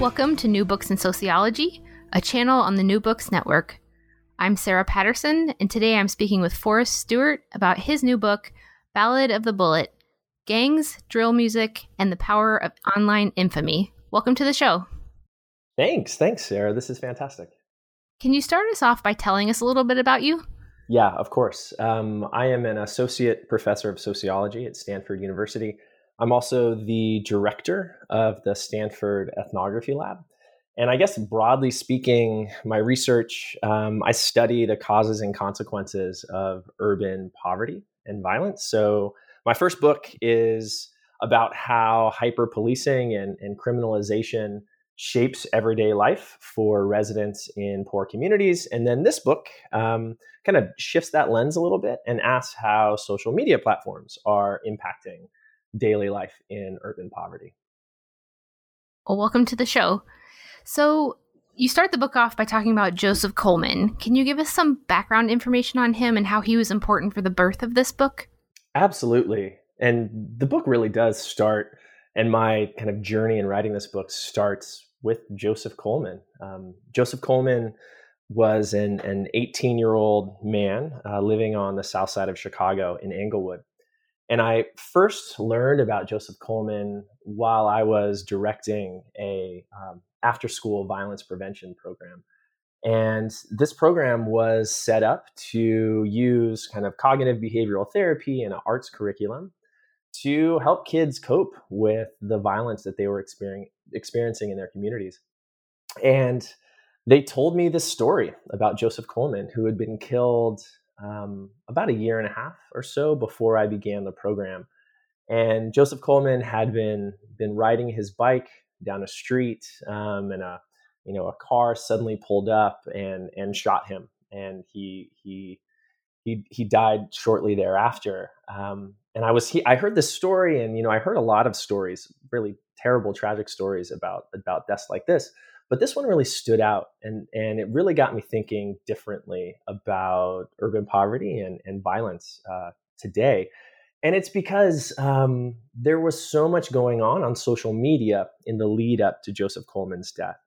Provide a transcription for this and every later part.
Welcome to New Books in Sociology, a channel on the New Books Network. I'm Sarah Patterson, and today I'm speaking with Forrest Stuart about his new book, Ballad of the Bullet Gangs, Drill Music, and the Power of Online Infamy. Welcome to the show. Thanks. Thanks, Sarah. This is fantastic. Can you start us off by telling us a little bit about you? Yeah, of course. Um, I am an associate professor of sociology at Stanford University. I'm also the director of the Stanford Ethnography Lab. And I guess broadly speaking, my research, um, I study the causes and consequences of urban poverty and violence. So my first book is about how hyper policing and, and criminalization shapes everyday life for residents in poor communities. And then this book um, kind of shifts that lens a little bit and asks how social media platforms are impacting daily life in urban poverty. Well, welcome to the show. So, you start the book off by talking about Joseph Coleman. Can you give us some background information on him and how he was important for the birth of this book? Absolutely. And the book really does start, and my kind of journey in writing this book starts with Joseph Coleman. Um, Joseph Coleman was an, an 18 year old man uh, living on the south side of Chicago in Englewood. And I first learned about Joseph Coleman while I was directing a um, after school violence prevention program. And this program was set up to use kind of cognitive behavioral therapy and an arts curriculum to help kids cope with the violence that they were experiencing in their communities. And they told me this story about Joseph Coleman, who had been killed um, about a year and a half or so before I began the program. And Joseph Coleman had been been riding his bike down a street, um, and a you know a car suddenly pulled up and and shot him, and he he he he died shortly thereafter. Um, and I was he, I heard this story, and you know I heard a lot of stories, really terrible, tragic stories about about deaths like this. But this one really stood out and, and it really got me thinking differently about urban poverty and, and violence uh, today. And it's because um, there was so much going on on social media in the lead up to Joseph Coleman's death.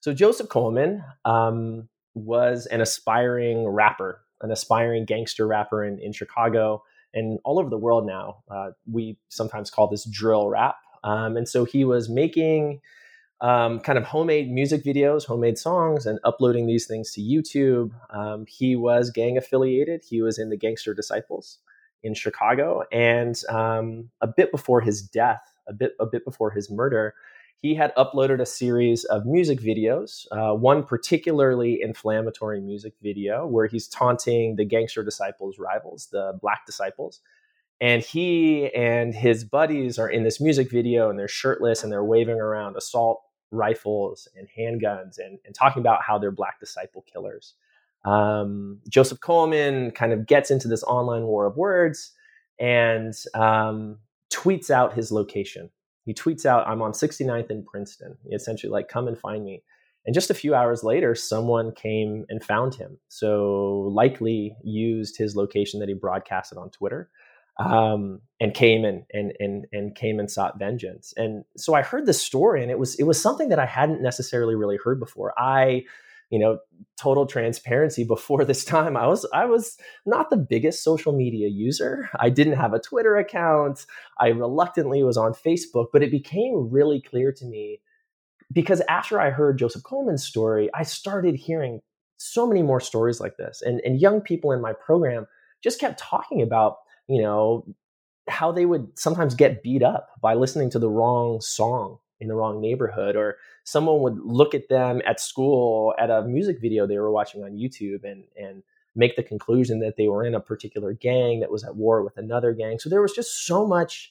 So, Joseph Coleman um, was an aspiring rapper, an aspiring gangster rapper in, in Chicago and all over the world now. Uh, we sometimes call this drill rap. Um, and so he was making um, kind of homemade music videos, homemade songs, and uploading these things to YouTube. Um, he was gang affiliated. He was in the Gangster Disciples in Chicago, and um, a bit before his death, a bit a bit before his murder, he had uploaded a series of music videos. Uh, one particularly inflammatory music video where he's taunting the Gangster Disciples rivals, the Black Disciples. And he and his buddies are in this music video and they're shirtless and they're waving around assault rifles and handguns and, and talking about how they're black disciple killers. Um, Joseph Coleman kind of gets into this online war of words and um, tweets out his location. He tweets out, I'm on 69th in Princeton, He essentially like, come and find me. And just a few hours later, someone came and found him. So likely used his location that he broadcasted on Twitter um, and came and, and and and came and sought vengeance. And so I heard this story, and it was it was something that I hadn't necessarily really heard before. I you know, total transparency before this time, I was I was not the biggest social media user. I didn't have a Twitter account. I reluctantly was on Facebook, but it became really clear to me because after I heard Joseph Coleman's story, I started hearing so many more stories like this. And and young people in my program just kept talking about, you know, how they would sometimes get beat up by listening to the wrong song in the wrong neighborhood or someone would look at them at school at a music video they were watching on YouTube and and make the conclusion that they were in a particular gang that was at war with another gang. So there was just so much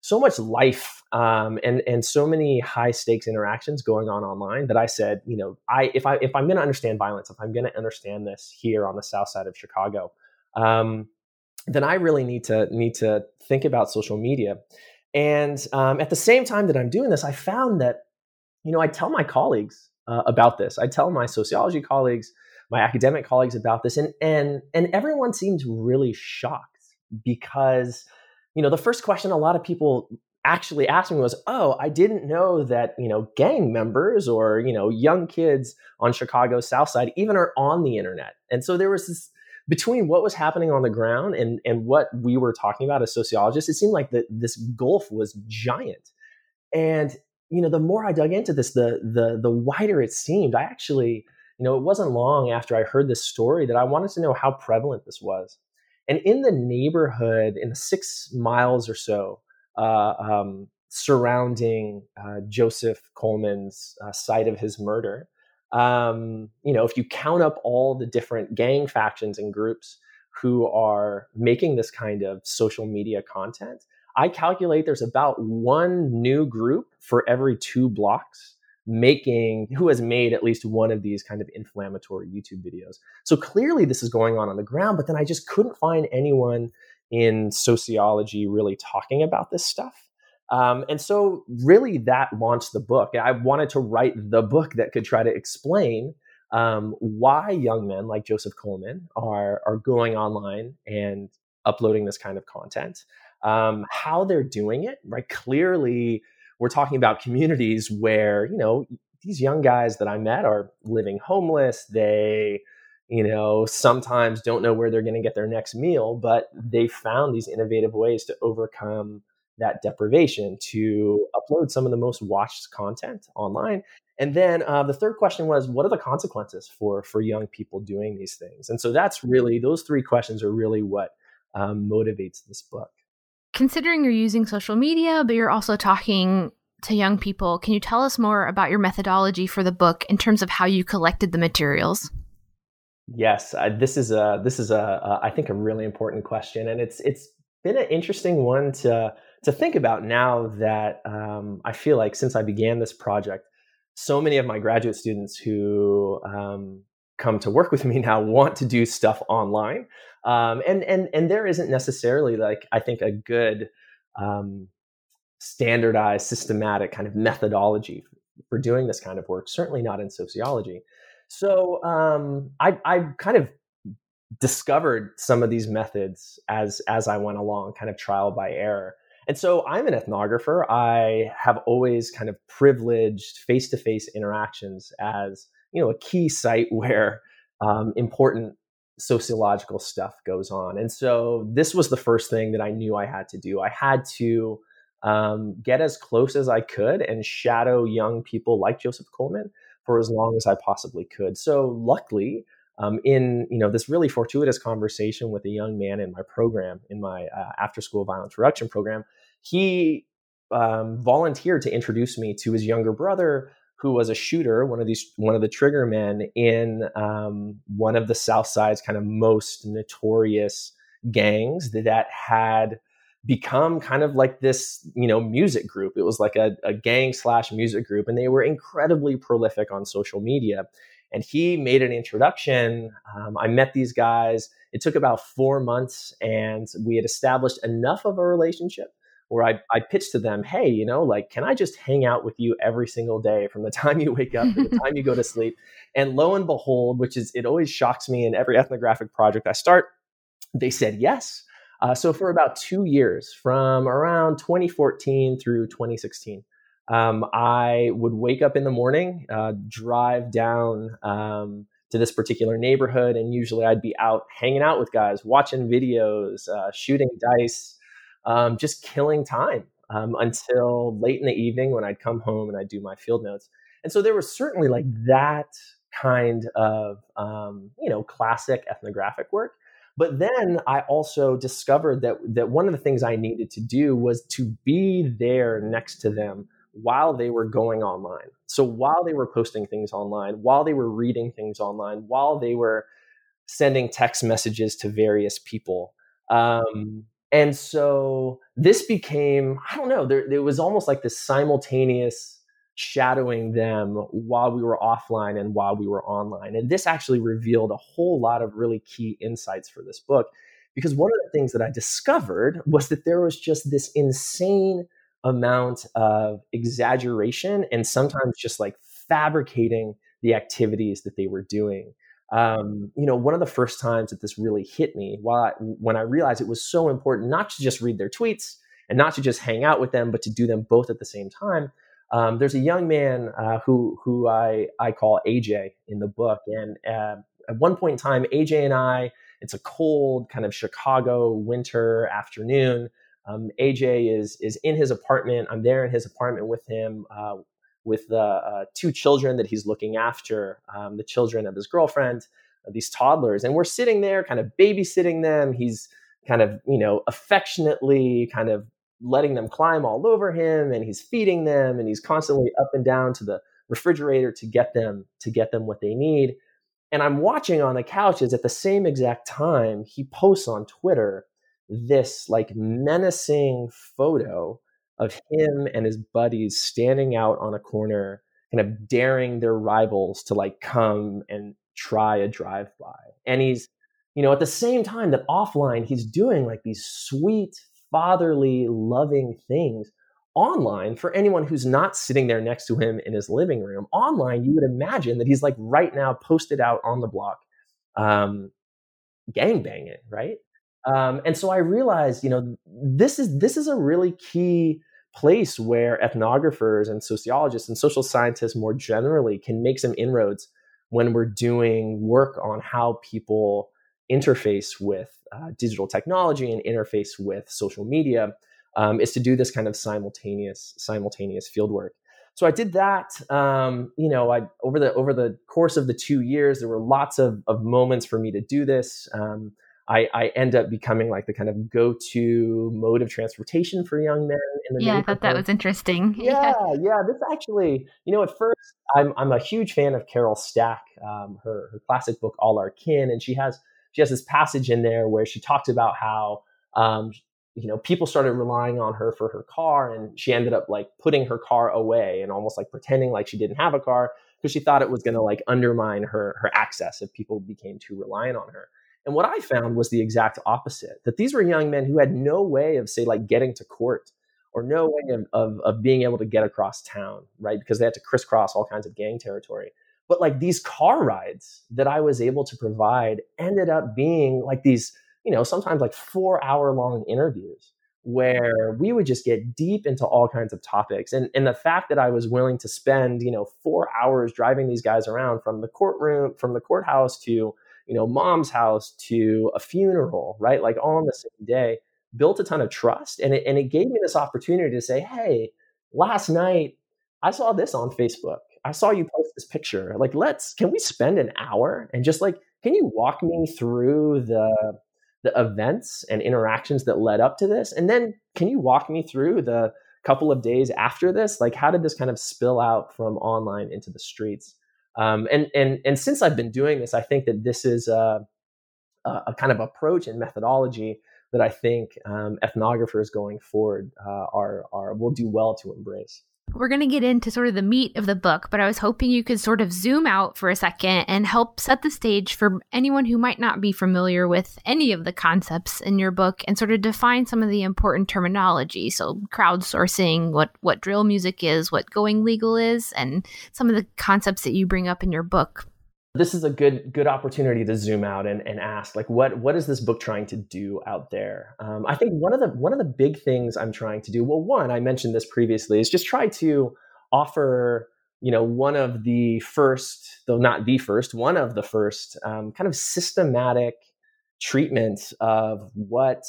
so much life um, and and so many high stakes interactions going on online that I said, you know, I if I if I'm going to understand violence, if I'm going to understand this here on the south side of Chicago, um, then I really need to need to think about social media. And um, at the same time that I'm doing this, I found that you know I tell my colleagues uh, about this. I tell my sociology colleagues, my academic colleagues about this, and and and everyone seems really shocked because you know the first question a lot of people actually asked me was, "Oh, I didn't know that you know gang members or you know young kids on Chicago's South Side even are on the internet." And so there was this between what was happening on the ground and and what we were talking about as sociologists, it seemed like that this gulf was giant. And you know, the more I dug into this, the the the wider it seemed. I actually, you know, it wasn't long after I heard this story that I wanted to know how prevalent this was. And in the neighborhood, in the six miles or so uh, um, surrounding uh, Joseph Coleman's uh, site of his murder, um, you know, if you count up all the different gang factions and groups who are making this kind of social media content, I calculate there's about one new group for every two blocks making who has made at least one of these kind of inflammatory YouTube videos. So clearly this is going on on the ground, but then I just couldn't find anyone in sociology really talking about this stuff. Um, and so, really, that launched the book. I wanted to write the book that could try to explain um, why young men like Joseph Coleman are are going online and uploading this kind of content, um, how they're doing it. Right, clearly, we're talking about communities where you know these young guys that I met are living homeless. They you know, sometimes don't know where they're going to get their next meal, but they found these innovative ways to overcome that deprivation to upload some of the most watched content online. And then uh, the third question was what are the consequences for for young people doing these things? And so that's really those three questions are really what um, motivates this book. Considering you're using social media but you're also talking to young people can you tell us more about your methodology for the book in terms of how you collected the materials? Yes uh, this is a this is a, a I think a really important question and it's it's been an interesting one to to think about now that um, I feel like since I began this project, so many of my graduate students who um, come to work with me now want to do stuff online, um, and and and there isn't necessarily like I think a good um, standardized, systematic kind of methodology for doing this kind of work. Certainly not in sociology. So um, I I kind of discovered some of these methods as as I went along, kind of trial by error. And so I'm an ethnographer. I have always kind of privileged face to face interactions as you know a key site where um, important sociological stuff goes on. And so this was the first thing that I knew I had to do. I had to um, get as close as I could and shadow young people like Joseph Coleman for as long as I possibly could. So luckily, um, in you know this really fortuitous conversation with a young man in my program in my uh, after school violence reduction program. He um, volunteered to introduce me to his younger brother who was a shooter one of these one of the trigger men in um, one of the south side's kind of most notorious gangs that, that had become kind of like this you know music group. It was like a, a gang slash music group and they were incredibly prolific on social media and he made an introduction. Um, I met these guys. It took about four months, and we had established enough of a relationship where I, I pitched to them, hey, you know, like, can I just hang out with you every single day from the time you wake up to the time you go to sleep? And lo and behold, which is, it always shocks me in every ethnographic project I start, they said yes. Uh, so for about two years, from around 2014 through 2016, um, I would wake up in the morning, uh, drive down um, to this particular neighborhood, and usually I'd be out hanging out with guys, watching videos, uh, shooting dice, um, just killing time um, until late in the evening when I'd come home and I'd do my field notes. And so there was certainly like that kind of um, you know classic ethnographic work. But then I also discovered that that one of the things I needed to do was to be there next to them while they were going online. So while they were posting things online, while they were reading things online, while they were sending text messages to various people. Um, and so this became, I don't know, there, there was almost like this simultaneous shadowing them while we were offline and while we were online. And this actually revealed a whole lot of really key insights for this book. Because one of the things that I discovered was that there was just this insane amount of exaggeration and sometimes just like fabricating the activities that they were doing. Um, you know, one of the first times that this really hit me, I, when I realized it was so important not to just read their tweets and not to just hang out with them, but to do them both at the same time. Um, there's a young man uh, who who I I call AJ in the book, and uh, at one point in time, AJ and I, it's a cold kind of Chicago winter afternoon. Um, AJ is is in his apartment. I'm there in his apartment with him, uh, with the uh, two children that he's looking after, um, the children of his girlfriend, uh, these toddlers, and we're sitting there, kind of babysitting them. He's kind of you know affectionately kind of letting them climb all over him, and he's feeding them, and he's constantly up and down to the refrigerator to get them to get them what they need. And I'm watching on the couches at the same exact time he posts on Twitter this like menacing photo of him and his buddies standing out on a corner, kind of daring their rivals to like come and try a drive by. And he's, you know, at the same time that offline, he's doing like these sweet, fatherly, loving things. Online, for anyone who's not sitting there next to him in his living room, online, you would imagine that he's like right now posted out on the block, um, gang banging, right? Um, and so I realized, you know, this is this is a really key place where ethnographers and sociologists and social scientists more generally can make some inroads when we're doing work on how people interface with uh, digital technology and interface with social media um, is to do this kind of simultaneous simultaneous field work so I did that. Um, you know, I over the over the course of the two years, there were lots of, of moments for me to do this. Um, I, I end up becoming like the kind of go-to mode of transportation for young men in the yeah i thought that was interesting. Yeah yeah. this actually you know at first i'm, I'm a huge fan of carol stack um, her, her classic book all our kin and she has she has this passage in there where she talks about how um, you know people started relying on her for her car and she ended up like putting her car away and almost like pretending like she didn't have a car because she thought it was going to like undermine her her access if people became too reliant on her and what I found was the exact opposite that these were young men who had no way of, say, like getting to court or no way of, of, of, being able to get across town, right? Because they had to crisscross all kinds of gang territory. But like these car rides that I was able to provide ended up being like these, you know, sometimes like four hour long interviews where we would just get deep into all kinds of topics. And, and the fact that I was willing to spend, you know, four hours driving these guys around from the courtroom, from the courthouse to you know, mom's house to a funeral, right? Like all on the same day, built a ton of trust. And it, and it gave me this opportunity to say, hey, last night I saw this on Facebook. I saw you post this picture. Like, let's, can we spend an hour and just like, can you walk me through the, the events and interactions that led up to this? And then can you walk me through the couple of days after this? Like, how did this kind of spill out from online into the streets? Um, and and and since I've been doing this, I think that this is a, a kind of approach and methodology that I think um, ethnographers going forward uh, are are will do well to embrace. We're going to get into sort of the meat of the book, but I was hoping you could sort of zoom out for a second and help set the stage for anyone who might not be familiar with any of the concepts in your book and sort of define some of the important terminology. So, crowdsourcing, what what drill music is, what going legal is, and some of the concepts that you bring up in your book. This is a good good opportunity to zoom out and, and ask like what what is this book trying to do out there? Um, i think one of the one of the big things i'm trying to do well one i mentioned this previously is just try to offer you know one of the first though not the first one of the first um, kind of systematic treatments of what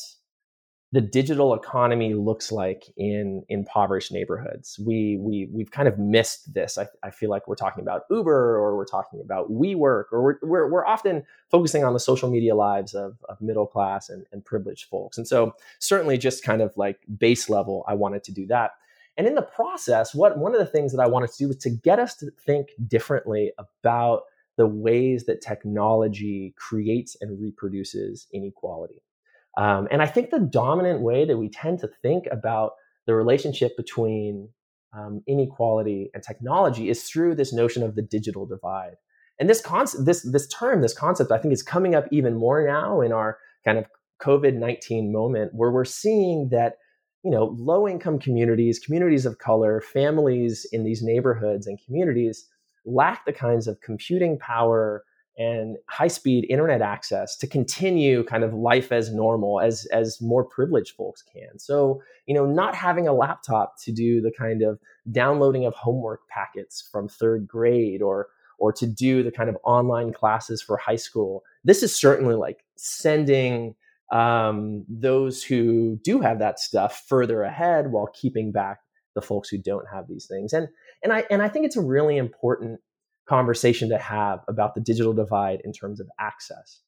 the digital economy looks like in impoverished neighborhoods. We we we've kind of missed this. I, I feel like we're talking about Uber or we're talking about WeWork or we're we're, we're often focusing on the social media lives of, of middle class and, and privileged folks. And so certainly just kind of like base level, I wanted to do that. And in the process, what one of the things that I wanted to do was to get us to think differently about the ways that technology creates and reproduces inequality. Um, and I think the dominant way that we tend to think about the relationship between um, inequality and technology is through this notion of the digital divide. And this concept, this this term, this concept, I think is coming up even more now in our kind of COVID nineteen moment, where we're seeing that you know low income communities, communities of color, families in these neighborhoods and communities lack the kinds of computing power and high speed internet access to continue kind of life as normal as as more privileged folks can. So you know not having a laptop to do the kind of downloading of homework packets from third grade or or to do the kind of online classes for high school this is certainly like sending um, those who do have that stuff further ahead while keeping back the folks who don't have these things. And and i and i think it's a really important conversation to have about the digital divide in terms of access.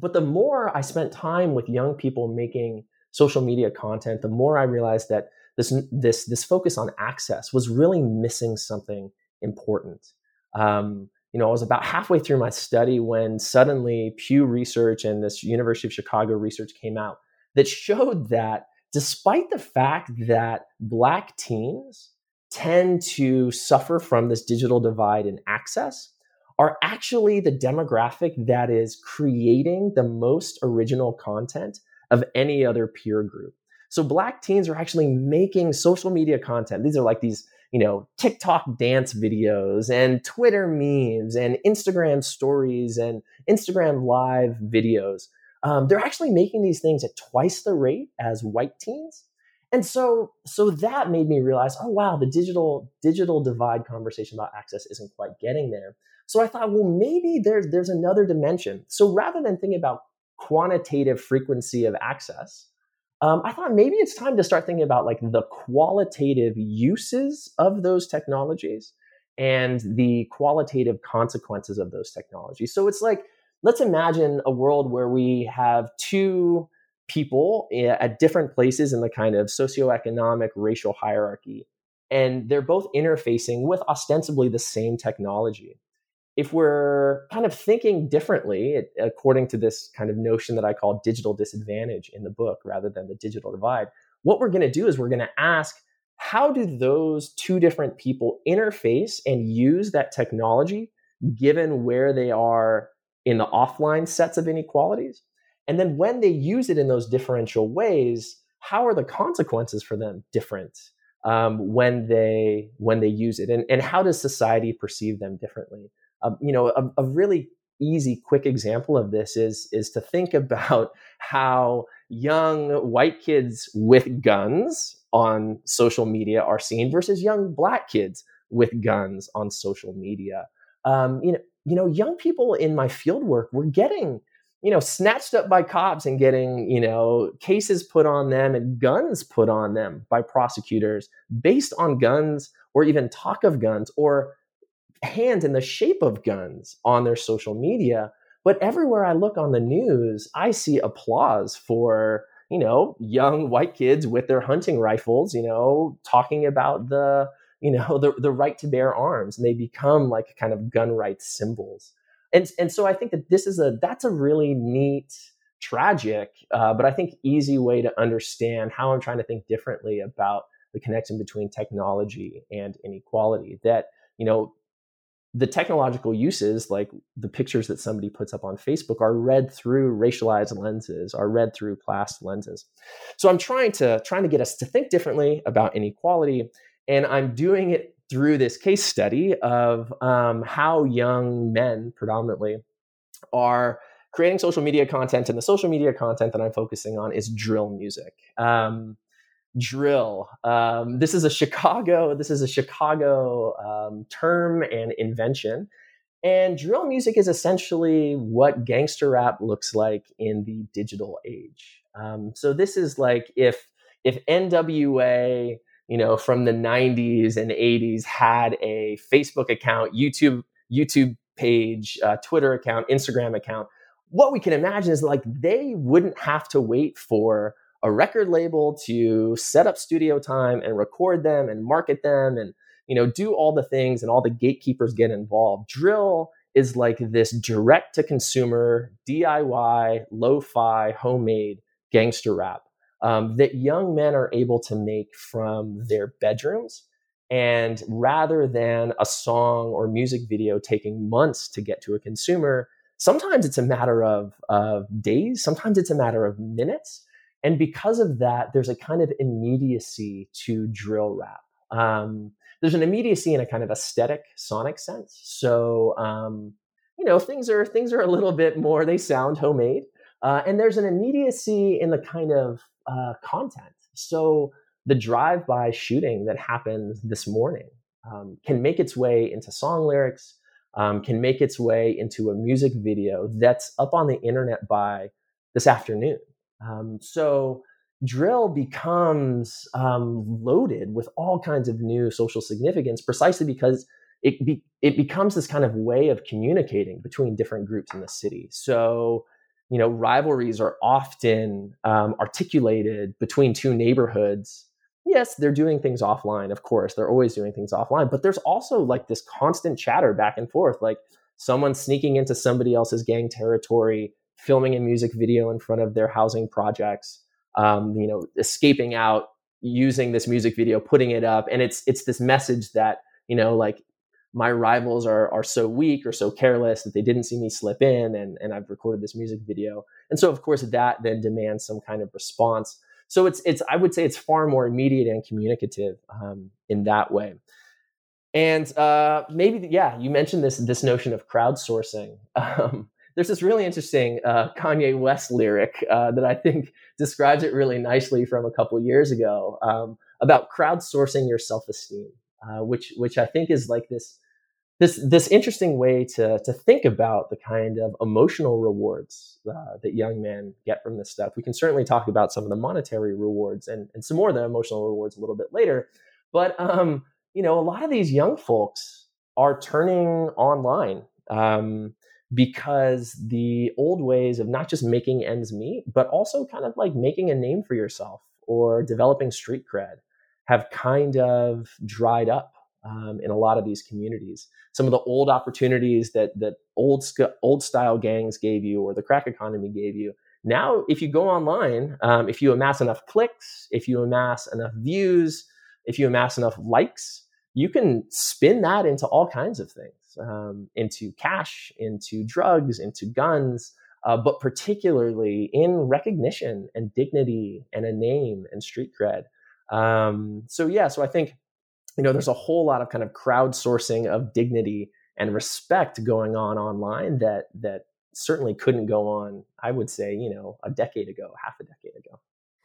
But the more I spent time with young people making social media content, the more I realized that this this this focus on access was really missing something important. Um, you know, I was about halfway through my study when suddenly Pew Research and this University of Chicago research came out that showed that despite the fact that Black teens tend to suffer from this digital divide in access are actually the demographic that is creating the most original content of any other peer group. So black teens are actually making social media content. These are like these, you know, TikTok dance videos and Twitter memes and Instagram stories and Instagram live videos. Um, they're actually making these things at twice the rate as white teens and so so that made me realize oh wow the digital digital divide conversation about access isn't quite getting there. So i thought well maybe there's there's another dimension. So rather than thinking about quantitative frequency of access um, i thought maybe it's time to start thinking about like the qualitative uses of those technologies and the qualitative consequences of those technologies. So it's like let's imagine a world where we have two people eh, at different places in the kind of socioeconomic racial hierarchy. And they're both interfacing with ostensibly the same technology. If we're kind of thinking differently, according to this kind of notion that I call digital disadvantage in the book rather than the digital divide, what we're going to do is we're going to ask how do those two different people interface and use that technology given where they are in the offline sets of inequalities? And then when they use it in those differential ways, how are the consequences for them different um, when they when they use it, and and how does society perceive them differently? Um, you know, a, a really easy, quick example of this is is to think about how young white kids with guns on social media are seen versus young black kids with guns on social media. Um, you know, you know, young people in my field work were getting you know, snatched up by cops and getting, you know, cases put on them and guns put on them by prosecutors based on guns or even talk of guns or hands in the shape of guns on their social media. But everywhere I look on the news, I see applause for, you know, young white kids with their hunting rifles, you know, talking about the, you know, the, the right to bear arms. And they become like kind of gun rights symbols and and so I think that this is a that's a really neat, tragic, uh, but I think easy way to understand how I'm trying to think differently about the connection between technology and inequality. That you know the technological uses like the pictures that somebody puts up on facebook are read through racialized lenses are read through class lenses so i'm trying to trying to get us to think differently about inequality and i'm doing it through this case study of um, how young men, predominantly, are creating social media content. And the social media content that I'm focusing on is drill music. Um, drill. Um, this is a Chicago. This is a Chicago um, term and invention. And drill music is essentially what gangster rap looks like in the digital age. Um, so this is like if if NWA, you know, from the 90s and 80s had a Facebook account, YouTube YouTube page, uh, Twitter account, Instagram account, what we can imagine is like they wouldn't have to wait for a record label to set up studio time and record them and market them and you know do all the things and all the gatekeepers get involved. Drill is like this direct to consumer diy lo-fi homemade gangster rap um, that young men are able to make from their bedrooms and rather than a song or music video taking months to get to a consumer sometimes it's a matter of, of days sometimes it's a matter of minutes and because of that, there's a kind of immediacy to drill rap. Um, there's an immediacy in a kind of aesthetic, sonic sense. So, um, you know, things are things are a little bit more. They sound homemade, uh, and there's an immediacy in the kind of uh, content. So, the drive-by shooting that happened this morning um, can make its way into song lyrics, um, can make its way into a music video that's up on the internet by this afternoon. Um, so drill becomes um, loaded with all kinds of new social significance precisely because it be, it becomes this kind of way of communicating between different groups in the city. So you know rivalries are often um, articulated between two neighborhoods. Yes they're doing things offline of course they're always doing things offline but there's also like this constant chatter back and forth like someone sneaking into somebody else's gang territory filming a music video in front of their housing projects, um, you know, escaping out, using this music video, putting it up, and it's it's this message that you know, like my rivals are are so weak or so careless that they didn't see me slip in, and and I've recorded this music video, and so of course that then demands some kind of response. So it's it's I would say it's far more immediate and communicative um, in that way. And uh, maybe yeah, you mentioned this this notion of crowdsourcing. Um, there's this really interesting uh, Kanye West lyric uh, that I think describes it really nicely from a couple years ago um, about crowdsourcing your self-esteem, uh, which which I think is like this this this interesting way to to think about the kind of emotional rewards uh, that young men get from this stuff. We can certainly talk about some of the monetary rewards and and some more of the emotional rewards a little bit later, but um, you know a lot of these young folks are turning online. Um, because the old ways of not just making ends meet, but also kind of like making a name for yourself or developing street cred have kind of dried up um, in a lot of these communities. Some of the old opportunities that that old old style gangs gave you or the crack economy gave you. Now, if you go online, um, if you amass enough clicks, if you amass enough views, if you amass enough likes, you can spin that into all kinds of things um, into cash, into drugs, into guns, uh, but particularly in recognition and dignity and a name and street cred. Um, so, yeah, so I think, you know, there's a whole lot of kind of crowdsourcing of dignity and respect going on online that, that certainly couldn't go on, I would say, you know, a decade ago, half a decade ago.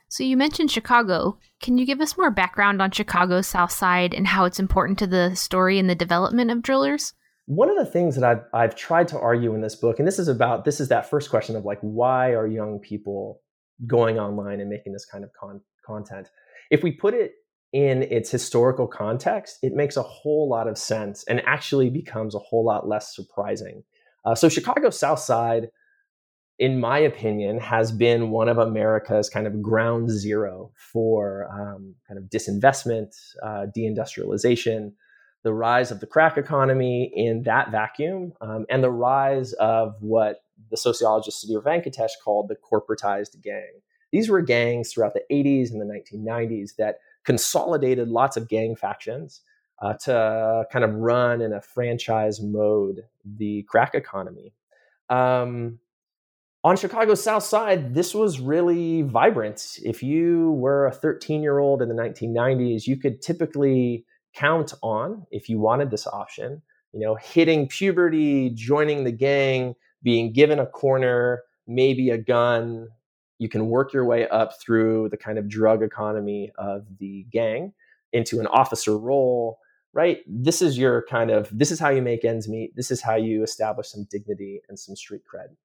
So you mentioned Chicago. Can you give us more background on Chicago's South Side and how it's important to the story and the development of drillers? one of the things that I've, I've tried to argue in this book, and this is about this is that first question of like why are young people going online and making this kind of con- content? If we put it in its historical context, it makes a whole lot of sense and actually becomes a whole lot less surprising. Uh, so Chicago South Side, in my opinion, has been one of America's kind of ground zero for um, kind of disinvestment, uh, deindustrialization the rise of the crack economy in that vacuum, um, and the rise of what the sociologist Sudhir Venkatesh called the corporatized gang. These were gangs throughout the 80s and the 1990s that consolidated lots of gang factions uh, to kind of run in a franchise mode the crack economy. Um, on Chicago's South Side, this was really vibrant. If you were a 13 year old in the 1990s, you could typically count on if you wanted this option. You know, hitting puberty, joining the gang, being given a corner, maybe a gun. You can work your way up through the kind of drug economy of the gang into an officer role, right? This is your kind of, this is how you make ends meet. This is how you establish some dignity and some street cred.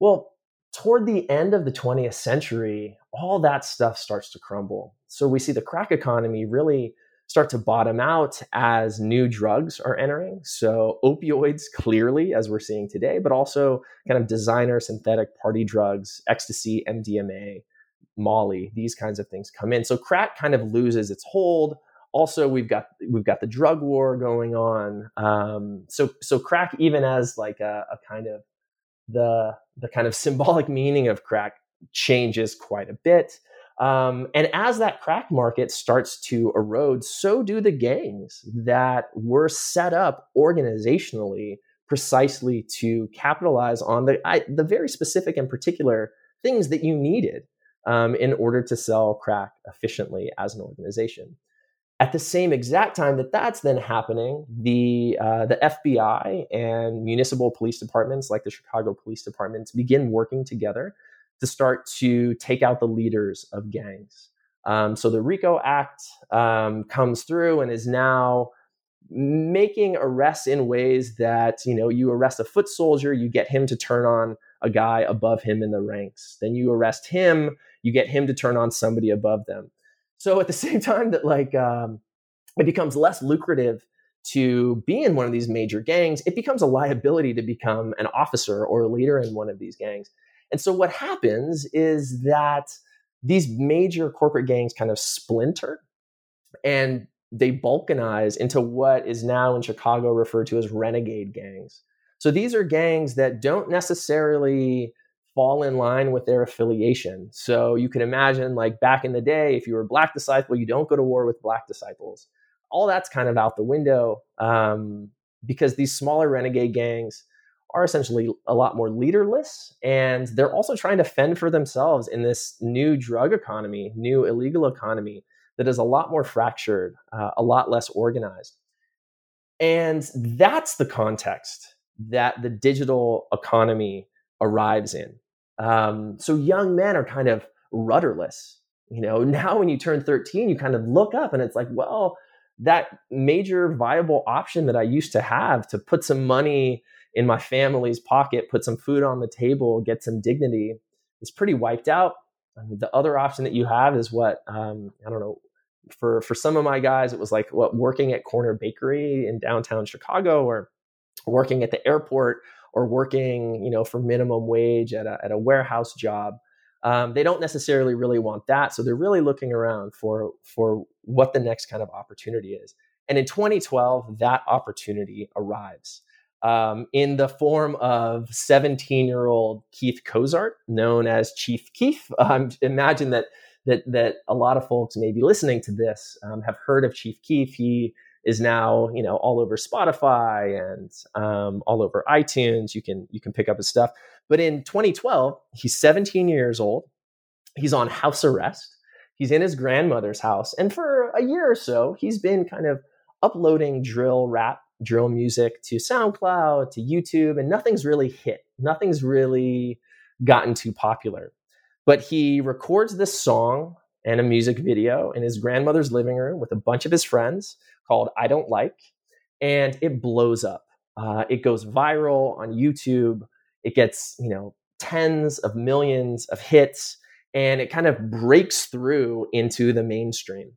Well, toward the end of the 20th century, all that stuff starts to crumble. So we see the crack economy really start to bottom out as new drugs are entering. So opioids, clearly, as we're seeing today, but also kind of designer synthetic party drugs, ecstasy, MDMA, Molly, these kinds of things come in. So crack kind of loses its hold. Also, we've got we've got the drug war going on. Um, so so crack, even as like a, a kind of the the kind of symbolic meaning of crack changes quite a bit. Um, and as that crack market starts to erode, so do the gangs that were set up organizationally precisely to capitalize on the I, the very specific and particular things that you needed um, in order to sell crack efficiently as an organization. At the same exact time that that's then happening, the uh, the FBI and municipal police departments, like the Chicago Police Department, begin working together to start to take out the leaders of gangs. Um, so the RICO Act um, comes through and is now making arrests in ways that you know you arrest a foot soldier, you get him to turn on a guy above him in the ranks. Then you arrest him, you get him to turn on somebody above them. So at the same time that like um, it becomes less lucrative to be in one of these major gangs, it becomes a liability to become an officer or a leader in one of these gangs. And so what happens is that these major corporate gangs kind of splinter and they balkanize into what is now in Chicago referred to as renegade gangs. So these are gangs that don't necessarily fall in line with their affiliation. So you can imagine, like back in the day, if you were a black disciple, you don't go to war with black disciples. All that's kind of out the window um, because these smaller renegade gangs are essentially a lot more leaderless and they're also trying to fend for themselves in this new drug economy, new illegal economy that is a lot more fractured, uh, a lot less organized. And that's the context that the digital economy arrives in. Um, so young men are kind of rudderless. You know, now when you turn 13, you kind of look up and it's like, well, that major viable option that I used to have to put some money in my family's pocket, put some food on the table, get some dignity is pretty wiped out. I mean, the other option that you have is what um, I don't know. For for some of my guys, it was like what working at Corner Bakery in downtown Chicago, or working at the airport, or working, you know, for minimum wage at a, at a warehouse job. Um, they don't necessarily really want that, so they're really looking around for for what the next kind of opportunity is. And in 2012, that opportunity arrives um, in the form of 17 year old Keith Cozart, known as Chief Keef. Um, imagine that that that a lot of folks may be listening to this um, have heard of Chief Keef. He is now you know all over Spotify and um, all over iTunes. You can you can pick up his stuff. But in 2012, he's 17 years old. He's on house arrest. He's in his grandmother's house, and for a year or so, he's been kind of uploading drill rap, drill music to SoundCloud, to YouTube, and nothing's really hit. Nothing's really gotten too popular. But he records this song and a music video in his grandmother's living room with a bunch of his friends called I Don't Like, and it blows up. Uh, it goes viral on YouTube. It gets, you know, tens of millions of hits, and it kind of breaks through into the mainstream.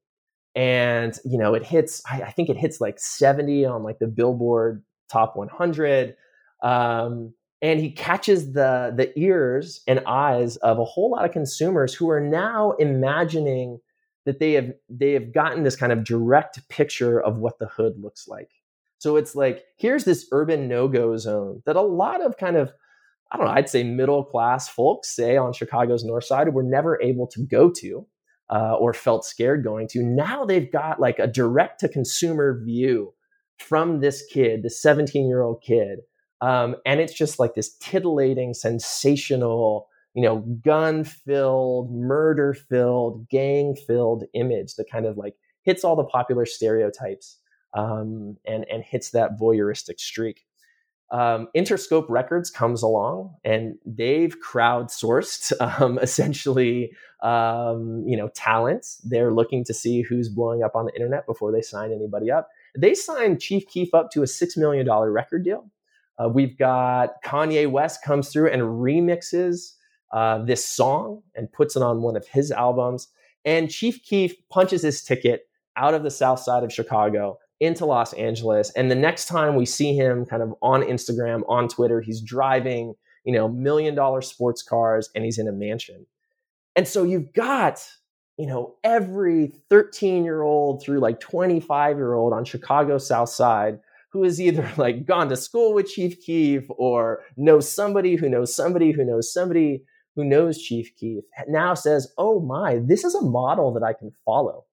And, you know, it hits, I, I think it hits like 70 on like the Billboard top 100. Um, and he catches the the ears and eyes of a whole lot of consumers who are now imagining that they have they have gotten this kind of direct picture of what the hood looks like. So it's like here's this urban no-go zone that a lot of kind of I don't know, I'd say middle class folks say on Chicago's north side were never able to go to uh, or felt scared going to. Now they've got like a direct to consumer view from this kid, this 17 year old kid. Um, and it's just like this titillating, sensational, you know, gun filled, murder filled, gang filled image that kind of like hits all the popular stereotypes um, and and hits that voyeuristic streak. Um, Interscope Records comes along and they've crowdsourced um, essentially, um, you know, talent. They're looking to see who's blowing up on the internet before they sign anybody up. They signed Chief Keef up to a six million dollar record deal. Uh, we've got Kanye West comes through and remixes uh, this song and puts it on one of his albums. And Chief Keef punches his ticket out of the south side of Chicago into Los Angeles. And the next time we see him kind of on Instagram, on Twitter, he's driving, you know, million dollar sports cars and he's in a mansion. And so you've got, you know, every 13 year old through like 25 year old on Chicago South Side who has either like gone to school with Chief Keef or knows somebody who knows somebody who knows somebody who knows Chief Keef now says, oh my, this is a model that I can follow.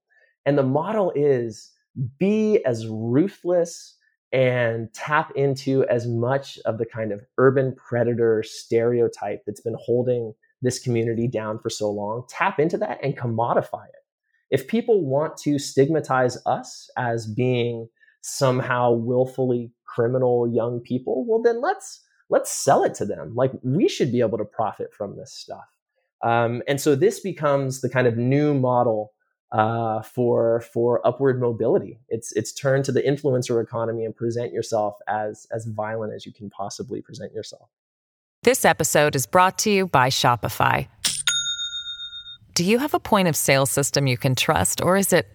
And the model is be as ruthless and tap into as much of the kind of urban predator stereotype that's been holding this community down for so long. Tap into that and commodify it. If people want to stigmatize us as being somehow willfully criminal young people, well, then let's let's sell it to them. Like we should be able to profit from this stuff. Um, and so this becomes the kind of new model uh, for for upward mobility. It's it's turned to the influencer economy and present yourself as as violent as you can possibly present yourself. This episode is brought to you by Shopify. Do you have a point of sale system you can trust, or is it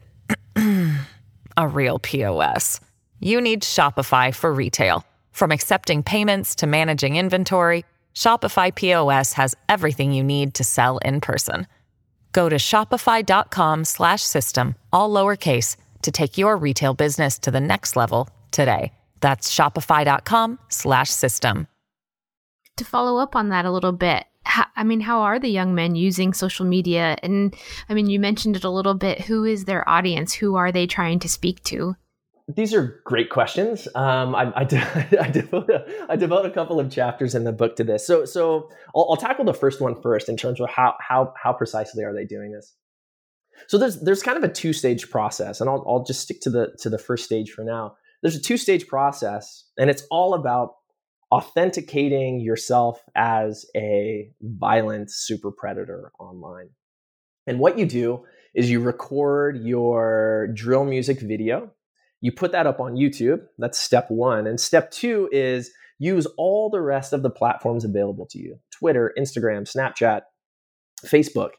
a real POS? You need Shopify for retail. From accepting payments to managing inventory, Shopify POS has everything you need to sell in person. Go to shopify.com slash system, all lowercase to take your retail business to the next level today. That's shopify.com slash system. To follow up on that a little bit, I mean, how are the young men using social media? And I mean, you mentioned it a little bit. Who is their audience? Who are they trying to speak to? These are great questions. Um, I, I, I, devote a, I devote a couple of chapters in the book to this. So, so I'll, I'll tackle the first one first in terms of how, how, how precisely are they doing this. So there's there's kind of a two stage process, and I'll, I'll just stick to the to the first stage for now. There's a two stage process, and it's all about authenticating yourself as a violent super predator online. And what you do is you record your drill music video you put that up on YouTube. That's step one. And step two is use all the rest of the platforms available to you Twitter, Instagram, Snapchat, Facebook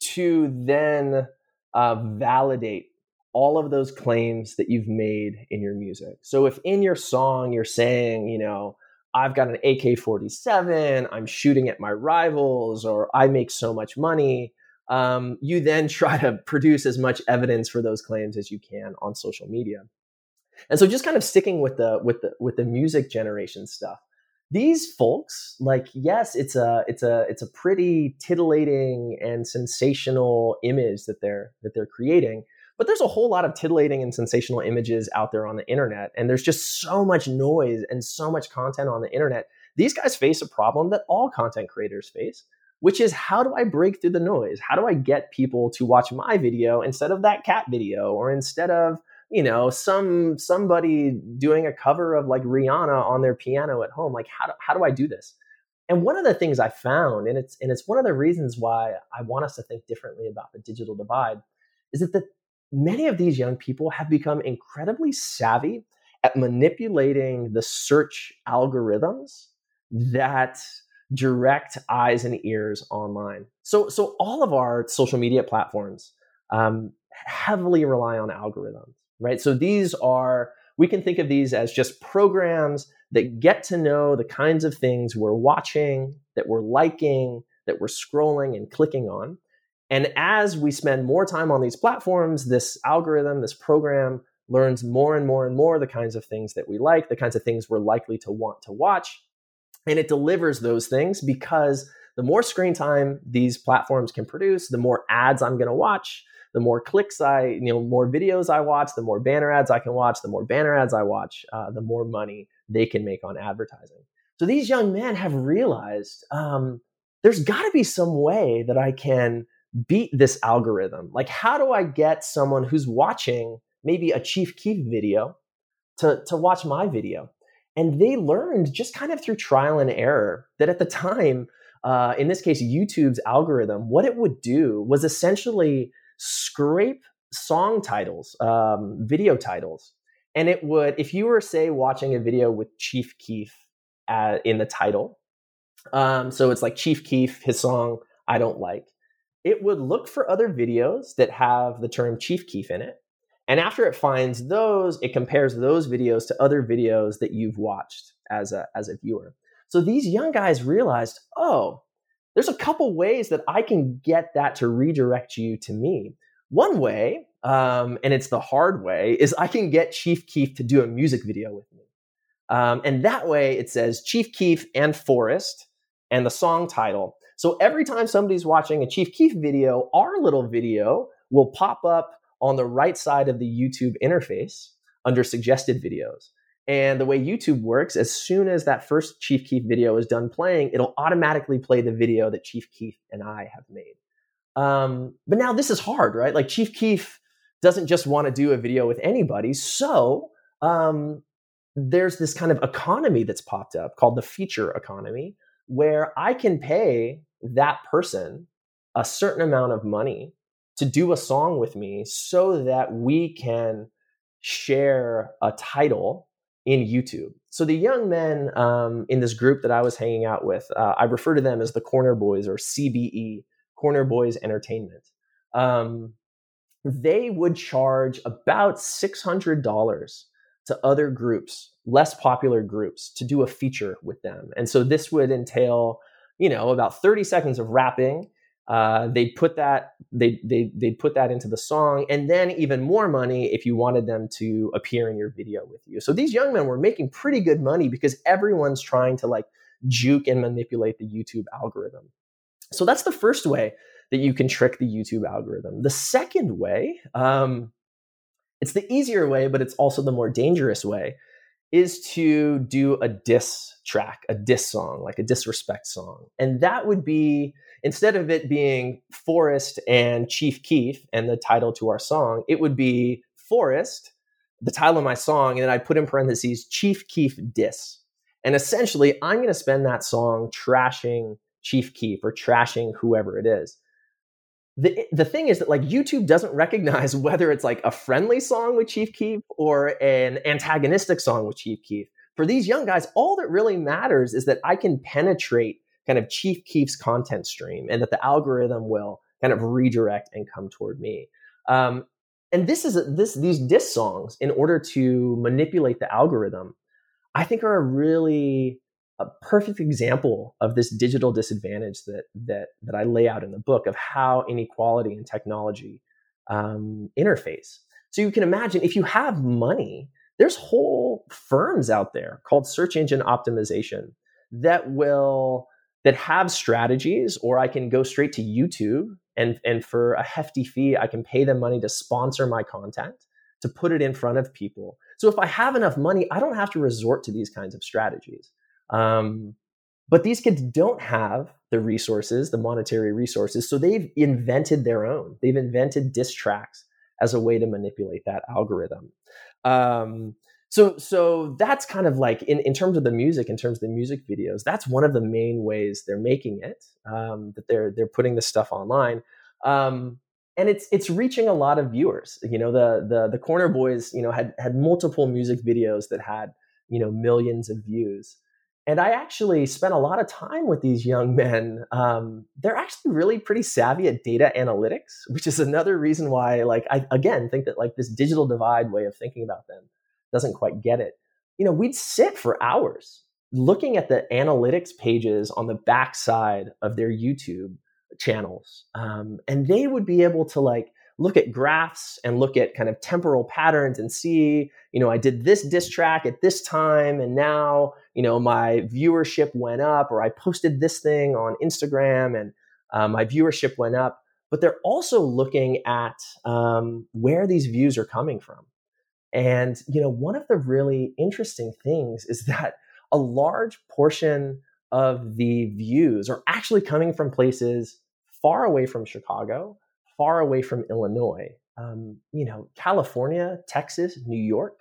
to then uh, validate all of those claims that you've made in your music. So if in your song you're saying, you know, I've got an AK 47, I'm shooting at my rivals, or I make so much money, um, you then try to produce as much evidence for those claims as you can on social media. And so just kind of sticking with the with the with the music generation stuff. These folks, like, yes, it's a it's a it's a pretty titillating and sensational image that they're that they're creating. But there's a whole lot of titillating and sensational images out there on the internet. And there's just so much noise and so much content on the internet. These guys face a problem that all content creators face, which is how do I break through the noise? How do I get people to watch my video instead of that cat video or instead of you know some somebody doing a cover of like Rihanna on their piano at home like how do, how do I do this? And one of the things I found and it's and it's one of the reasons why I want us to think differently about the digital divide is that the, many of these young people have become incredibly savvy at manipulating the search algorithms that direct eyes and ears online. So so all of our social media platforms um, heavily rely on algorithms right? So these are, we can think of these as just programs that get to know the kinds of things we're watching, that we're liking, that we're scrolling and clicking on. And as we spend more time on these platforms, this algorithm, this program learns more and more and more the kinds of things that we like, the kinds of things we're likely to want to watch. And it delivers those things because the more screen time these platforms can produce, the more ads I'm going to watch, the more clicks I, you know, more videos I watch, the more banner ads I can watch, the more banner ads I watch, uh, the more money they can make on advertising. So these young men have realized um, there's got to be some way that I can beat this algorithm. Like, how do I get someone who's watching maybe a Chief Keef video to, to watch my video. And they learned just kind of through trial and error that at the time, uh, in this case, YouTube's algorithm, what it would do was essentially scrape song titles, um, video titles. And it would, if you were, say, watching a video with Chief Keef uh, in the title, um, so it's like Chief Keef, his song, I Don't Like, it would look for other videos that have the term Chief Keef in it. And after it finds those, it compares those videos to other videos that you've watched as a, as a viewer. So these young guys realized, oh, there's a couple ways that I can get that to redirect you to me. One way, um, and it's the hard way, is I can get Chief Keef to do a music video with me. Um, and that way it says Chief Keef and Forrest and the song title. So every time somebody's watching a Chief Keef video, our little video will pop up on the right side of the YouTube interface under suggested videos. And the way YouTube works, as soon as that first Chief Keef video is done playing, it'll automatically play the video that Chief Keef and I have made. Um, but now this is hard, right? Like Chief Keef doesn't just want to do a video with anybody. So um, there's this kind of economy that's popped up called the feature economy, where I can pay that person a certain amount of money to do a song with me so that we can share a title in YouTube. So the young men um, in this group that I was hanging out with, uh, I refer to them as the Corner Boys or CBE, Corner Boys Entertainment. Um, they would charge about $600 to other groups, less popular groups, to do a feature with them. And so this would entail, you know, about 30 seconds of rapping. Uh, they'd put that they they they'd put that into the song, and then even more money if you wanted them to appear in your video with you. So these young men were making pretty good money because everyone's trying to like juke and manipulate the YouTube algorithm. So that's the first way that you can trick the YouTube algorithm. The second way, um, it's the easier way, but it's also the more dangerous way, is to do a diss track, a diss song, like a disrespect song. And that would be, instead of it being Forrest and Chief Keef and the title to our song, it would be Forrest, the title of my song, and then I put in parentheses Chief Keef diss. And essentially, I'm going to spend that song trashing Chief Keef or trashing whoever it is the the thing is that like YouTube doesn't recognize whether it's like a friendly song with Chief Keef or an antagonistic song with Chief Keef. For these young guys, all that really matters is that I can penetrate kind of Chief Keef's content stream and that the algorithm will kind of redirect and come toward me. Um, and this is this these diss songs in order to manipulate the algorithm, I think are a really a perfect example of this digital disadvantage that that that I lay out in the book of how inequality and technology um, interface. So you can imagine if you have money, there's whole firms out there called search engine optimization that will that have strategies, or I can go straight to YouTube and and for a hefty fee, I can pay them money to sponsor my content to put it in front of people. So if I have enough money, I don't have to resort to these kinds of strategies. Um, but these kids don't have the resources, the monetary resources. So they've invented their own. They've invented diss tracks as a way to manipulate that algorithm. Um, so, so that's kind of like in, in terms of the music, in terms of the music videos, that's one of the main ways they're making it. Um, that they're they're putting this stuff online, um, and it's it's reaching a lot of viewers. You know, the the the Corner Boys, you know, had had multiple music videos that had you know millions of views. And I actually spent a lot of time with these young men. Um, they're actually really pretty savvy at data analytics, which is another reason why, like, I again think that like this digital divide way of thinking about them doesn't quite get it. You know, we'd sit for hours looking at the analytics pages on the backside of their YouTube channels, um, and they would be able to like look at graphs and look at kind of temporal patterns and see, you know, I did this diss track at this time and now, you know, my viewership went up or I posted this thing on Instagram and uh, my viewership went up. But they're also looking at um, where these views are coming from. And, you know, one of the really interesting things is that a large portion of the views are actually coming from places far away from Chicago far away from Illinois. Um, you know, California, Texas, New York.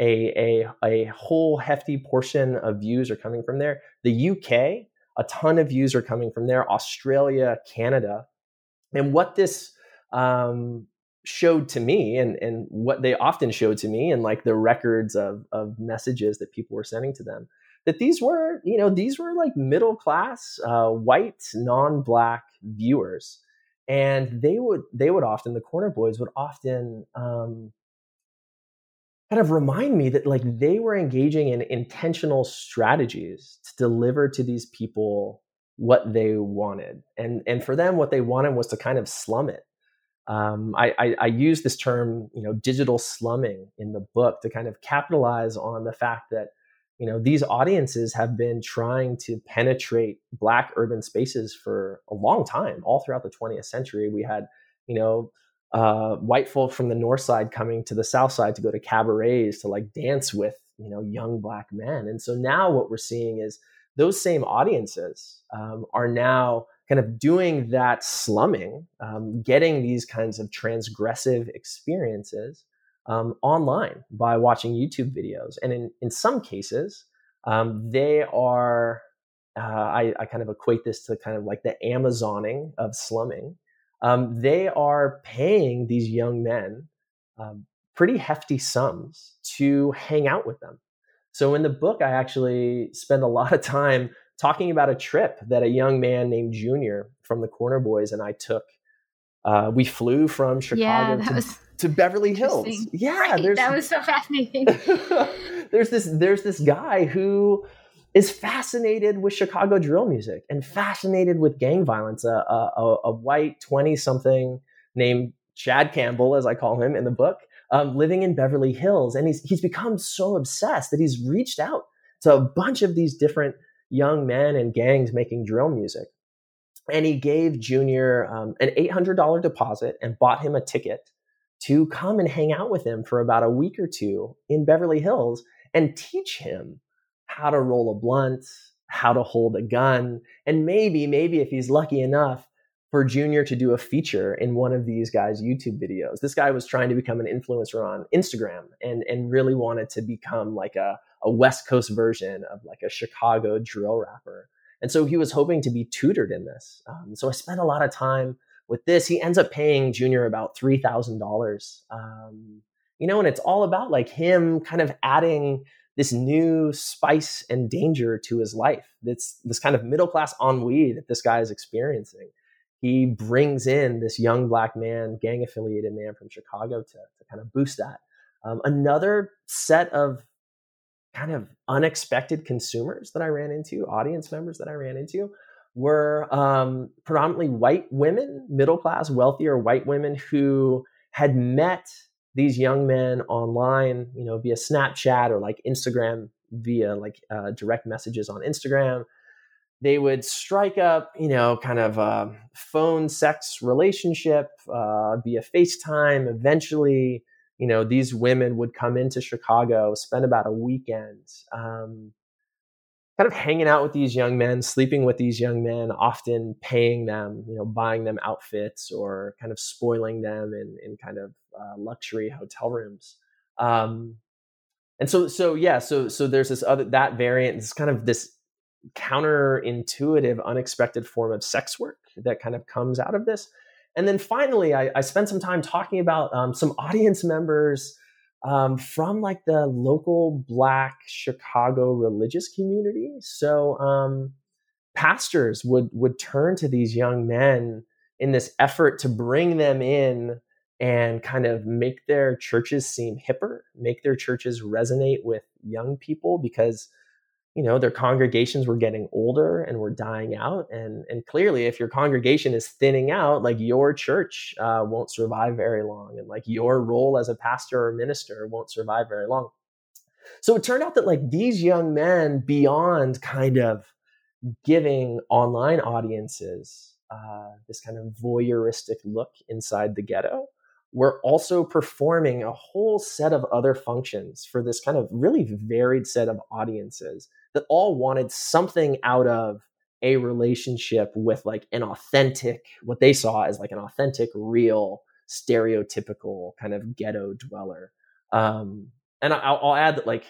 a, a, a whole hefty portion of views are coming from there. The UK, a ton of views are coming from there. Australia, Canada. And what this um, showed to me and, and what they often showed to me and like the records of, of messages that people were sending to them that these were you know these were like middle class uh, white non-black viewers. And they would they would often the corner boys would often um, kind of remind me that like they were engaging in intentional strategies to deliver to these people what they wanted. And and for them what they wanted was to kind of slum it um, I, I, I use this term you know digital slumming in the book to kind of capitalize on the fact that you know these audiences have been trying to penetrate black urban spaces for a long time all throughout the 20th century. We had you know uh, white folk from the north side coming to the south side to go to cabarets to like dance with you know young black men. And so now what we're seeing is those same audiences um, are now kind of doing that slumming um, getting these kinds of transgressive experiences um, online by watching youtube videos and in, in some cases um, they are uh, I, I kind of equate this to kind of like the amazoning of slumming um, they are paying these young men um, pretty hefty sums to hang out with them. So in the book, I actually spend a lot of time talking about a trip that a young man named Junior from the Corner Boys and I took. Uh, we flew from Chicago yeah, to, to, Beverly Hills. Yeah, right. that was so fascinating. there's this there's this guy who is fascinated with Chicago drill music and fascinated with gang violence. A, a, a white 20 something named Chad Campbell, as I call him in the book, um, living in Beverly Hills. And he's, he's become so obsessed that he's reached out to a bunch of these different young men and gangs making drill music. And he gave Junior um, an $800 deposit and bought him a ticket to come and hang out with him for about a week or two in Beverly Hills and teach him how to roll a blunt, how to hold a gun, and maybe, maybe if he's lucky enough, for Junior to do a feature in one of these guys' YouTube videos. This guy was trying to become an influencer on Instagram and, and really wanted to become like a, a West Coast version of like a Chicago drill rapper. And so he was hoping to be tutored in this. Um, so I spent a lot of time with this. He ends up paying Junior about $3,000. Um, you know, and it's all about like him kind of adding this new spice and danger to his life. This this kind of middle class ennui that this guy is experiencing. He brings in this young black man, gang affiliated man from Chicago to, to kind of boost that. Um, another set of kind of unexpected consumers that I ran into, audience members that I ran into, were um, predominantly white women, middle class, wealthier white women who had met these young men online, you know, via Snapchat or like Instagram, via like uh, direct messages on Instagram. They would strike up, you know, kind of a phone sex relationship uh, via FaceTime. Eventually, you know, these women would come into Chicago, spend about a weekend, um, kind of hanging out with these young men, sleeping with these young men, often paying them, you know, buying them outfits or kind of spoiling them in, in kind of uh, luxury hotel rooms. Um, and so, so yeah, so so there's this other that variant. It's kind of this counterintuitive, unexpected form of sex work that kind of comes out of this. And then finally, I, I spent some time talking about um, some audience members um, from like the local Black Chicago religious community. So um, pastors would would turn to these young men in this effort to bring them in and kind of make their churches seem hipper, make their churches resonate with young people because you know their congregations were getting older and were dying out and and clearly if your congregation is thinning out like your church uh, won't survive very long and like your role as a pastor or minister won't survive very long. So it turned out that like these young men beyond kind of giving online audiences uh, this kind of voyeuristic look inside the ghetto we're also performing a whole set of other functions for this kind of really varied set of audiences that all wanted something out of a relationship with like an authentic, what they saw as like an authentic, real, stereotypical kind of ghetto dweller. Um, and I'll, I'll add that like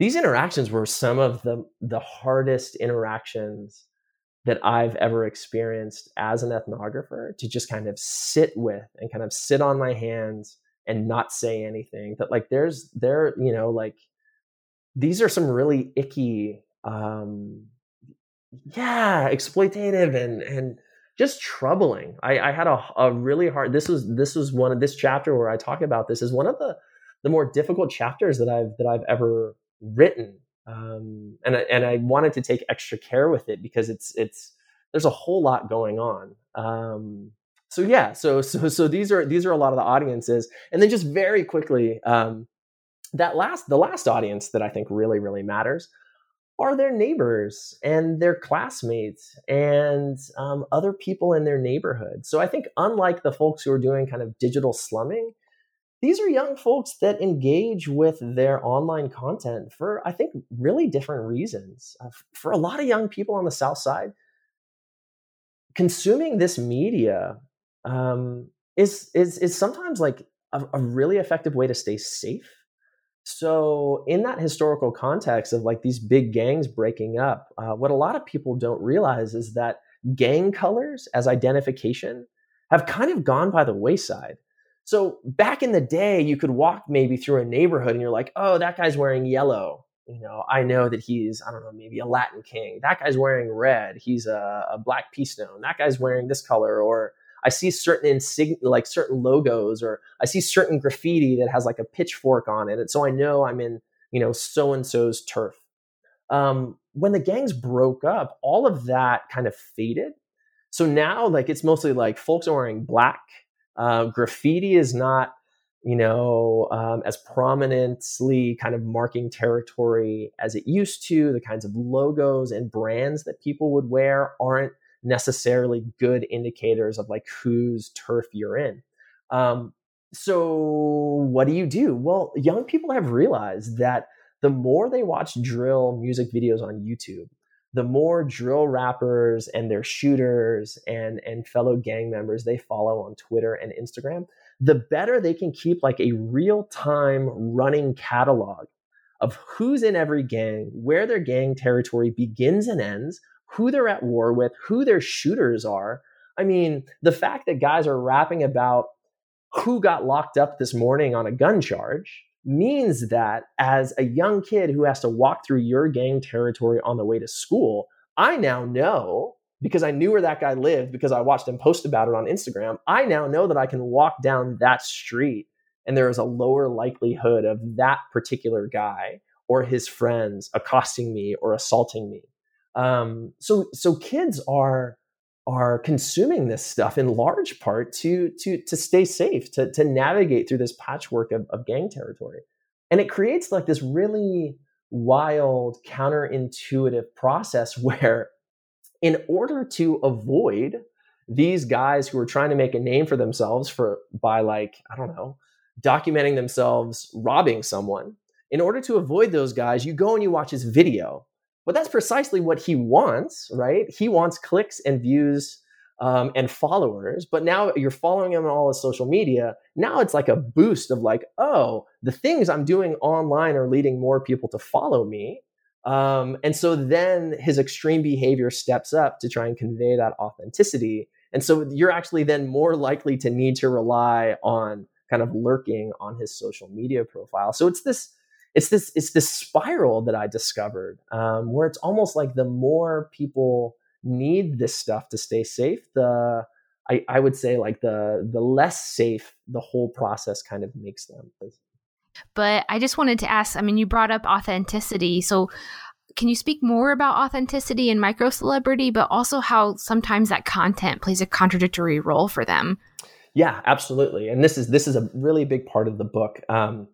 these interactions were some of the the hardest interactions that I've ever experienced as an ethnographer to just kind of sit with and kind of sit on my hands and not say anything that like there's there you know like these are some really icky um yeah exploitative and and just troubling. I i had a, a really hard this was this was one of this chapter where i talk about this is one of the the more difficult chapters that i've that i've ever written. Um and I, and i wanted to take extra care with it because it's it's there's a whole lot going on. Um so yeah so so so these are these are a lot of the audiences. And then just very quickly um that last the last audience that i think really really matters are their neighbors and their classmates and um, other people in their neighborhood. So i think unlike the folks who are doing kind of digital slumming these are young folks that engage with their online content for i think really different reasons. Uh, for a lot of young people on the south side consuming this media um, is is is sometimes like a, a really effective way to stay safe so, in that historical context of like these big gangs breaking up, uh, what a lot of people don't realize is that gang colors as identification have kind of gone by the wayside. So, back in the day, you could walk maybe through a neighborhood and you're like, oh, that guy's wearing yellow. You know, I know that he's, I don't know, maybe a Latin king. That guy's wearing red. He's a, a Black P. Stone. That guy's wearing this color. Or, I see certain insign like certain logos or I see certain graffiti that has like a pitchfork on it. And so I know I'm in, you know, so and so's turf. Um, when the gangs broke up, all of that kind of faded. So now, like, it's mostly like folks are wearing black. Uh, graffiti is not, you know, um, as prominently kind of marking territory as it used to. The kinds of logos and brands that people would wear aren't necessarily good indicators of like whose turf you're in. Um, so what do you do? Well, young people have realized that the more they watch drill music videos on YouTube, the more drill rappers and their shooters and and fellow gang members they follow on Twitter and Instagram, the better they can keep like a real-time running catalog of who's in every gang, where their gang territory begins and ends, who they're at war with, who their shooters are. I mean, the fact that guys are rapping about who got locked up this morning on a gun charge means that as a young kid who has to walk through your gang territory on the way to school, I now know because I knew where that guy lived because I watched him post about it on Instagram. I now know that I can walk down that street and there is a lower likelihood of that particular guy or his friends accosting me or assaulting me. Um, so so kids are are consuming this stuff in large part to to to stay safe, to to navigate through this patchwork of, of gang territory, and it creates like this really wild, counterintuitive process where, in order to avoid these guys who are trying to make a name for themselves for by like I don't know documenting themselves robbing someone in order to avoid those guys you go and you watch this video but that's precisely what he wants, right? He wants clicks and views um, and followers. But now you're following him on all his social media. Now it's like a boost of like, oh, the things I'm doing online are leading more people to follow me. Um, and so then his extreme behavior steps up to try and convey that authenticity. And so you're actually then more likely to need to rely on kind of lurking on his social media profile. So it's this it's this it's this spiral that I discovered um, where it's almost like the more people need this stuff to stay safe, the I, I would say like the the less safe the whole process kind of makes them. But I just wanted to ask. I mean, you brought up authenticity, so can you speak more about authenticity and micro celebrity, but also how sometimes that content plays a contradictory role for them? Yeah, absolutely. And this is this is a really big part of the book. Um,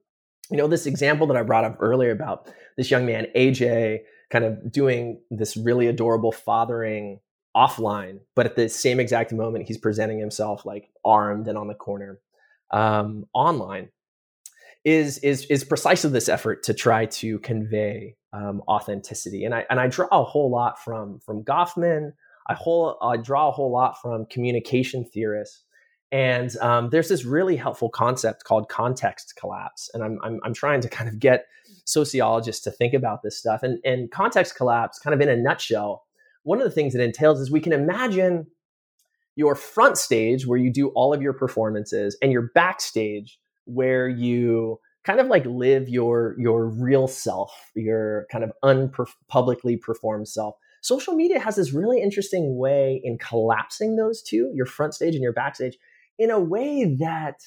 you know, this example that I brought up earlier about this young man, AJ, kind of doing this really adorable fathering offline, but at the same exact moment, he's presenting himself like armed and on the corner um, online. Is is is precisely this effort to try to convey um, authenticity, and I and I draw a whole lot from from Goffman. I whole I draw a whole lot from communication theorists And um, there's this really helpful concept called context collapse. And I'm, I'm, I'm, trying to kind of get sociologists to think about this stuff. And, and context collapse, kind of in a nutshell, one of the things it entails is we can imagine your front stage where you do all of your performances and your backstage where you kind of like live your your real self your kind of unpublicly performed self social media has this really interesting way in collapsing those two your front stage and your backstage in a way that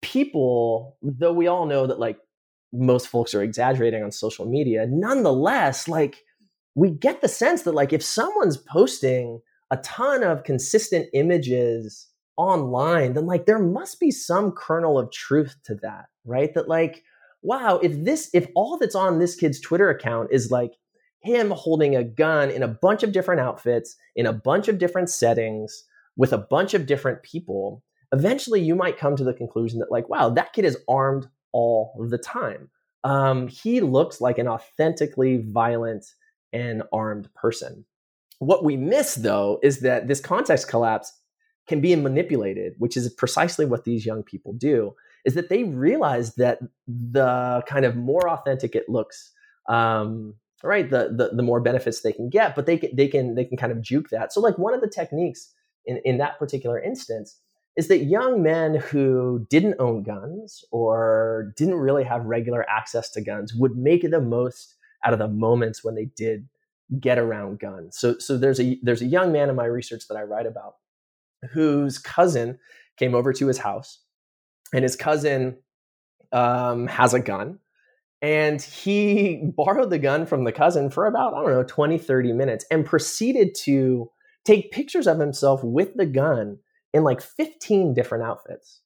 people, though we all know that like most folks are exaggerating on social media, nonetheless, like we get the sense that like if someone's posting a ton of consistent images online, then like there must be some kernel of truth to that, right? That like, wow, if this, if all that's on this kid's Twitter account is like him holding a gun in a bunch of different outfits, in a bunch of different settings, with a bunch of different people, eventually you might come to the conclusion that, like, wow, that kid is armed all the time. Um, he looks like an authentically violent and armed person. What we miss, though, is that this context collapse can be manipulated, which is precisely what these young people do, is that they realize that the kind of more authentic it looks, um, right, the, the, the more benefits they can get, but they can, they can, they can kind of juke that. So like one of the techniques in, in that particular instance is that young men who didn't own guns or didn't really have regular access to guns would make the most out of the moments when they did get around guns. So, so there's a there's a young man in my research that I write about whose cousin came over to his house, and his cousin um, has a gun, and he borrowed the gun from the cousin for about i don't know 20 30 minutes and proceeded to take pictures of himself with the gun in like 15 different outfits,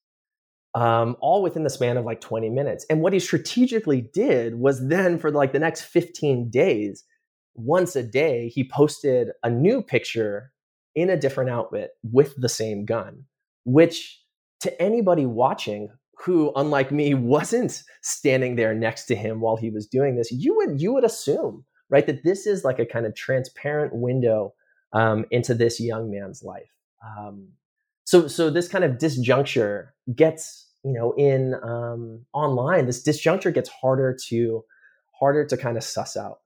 um, all within the span of like 20 minutes. And what he strategically did was then for like the next 15 days, once a day, he posted a new picture in a different outfit with the same gun, which to anybody watching who unlike me wasn't standing there next to him while he was doing this you would you would assume right that this is like a kind of transparent window um, into this young man's life. Um, so, so this kind of disjuncture gets, you know, in um, online. This disjuncture gets harder to harder to kind of suss out,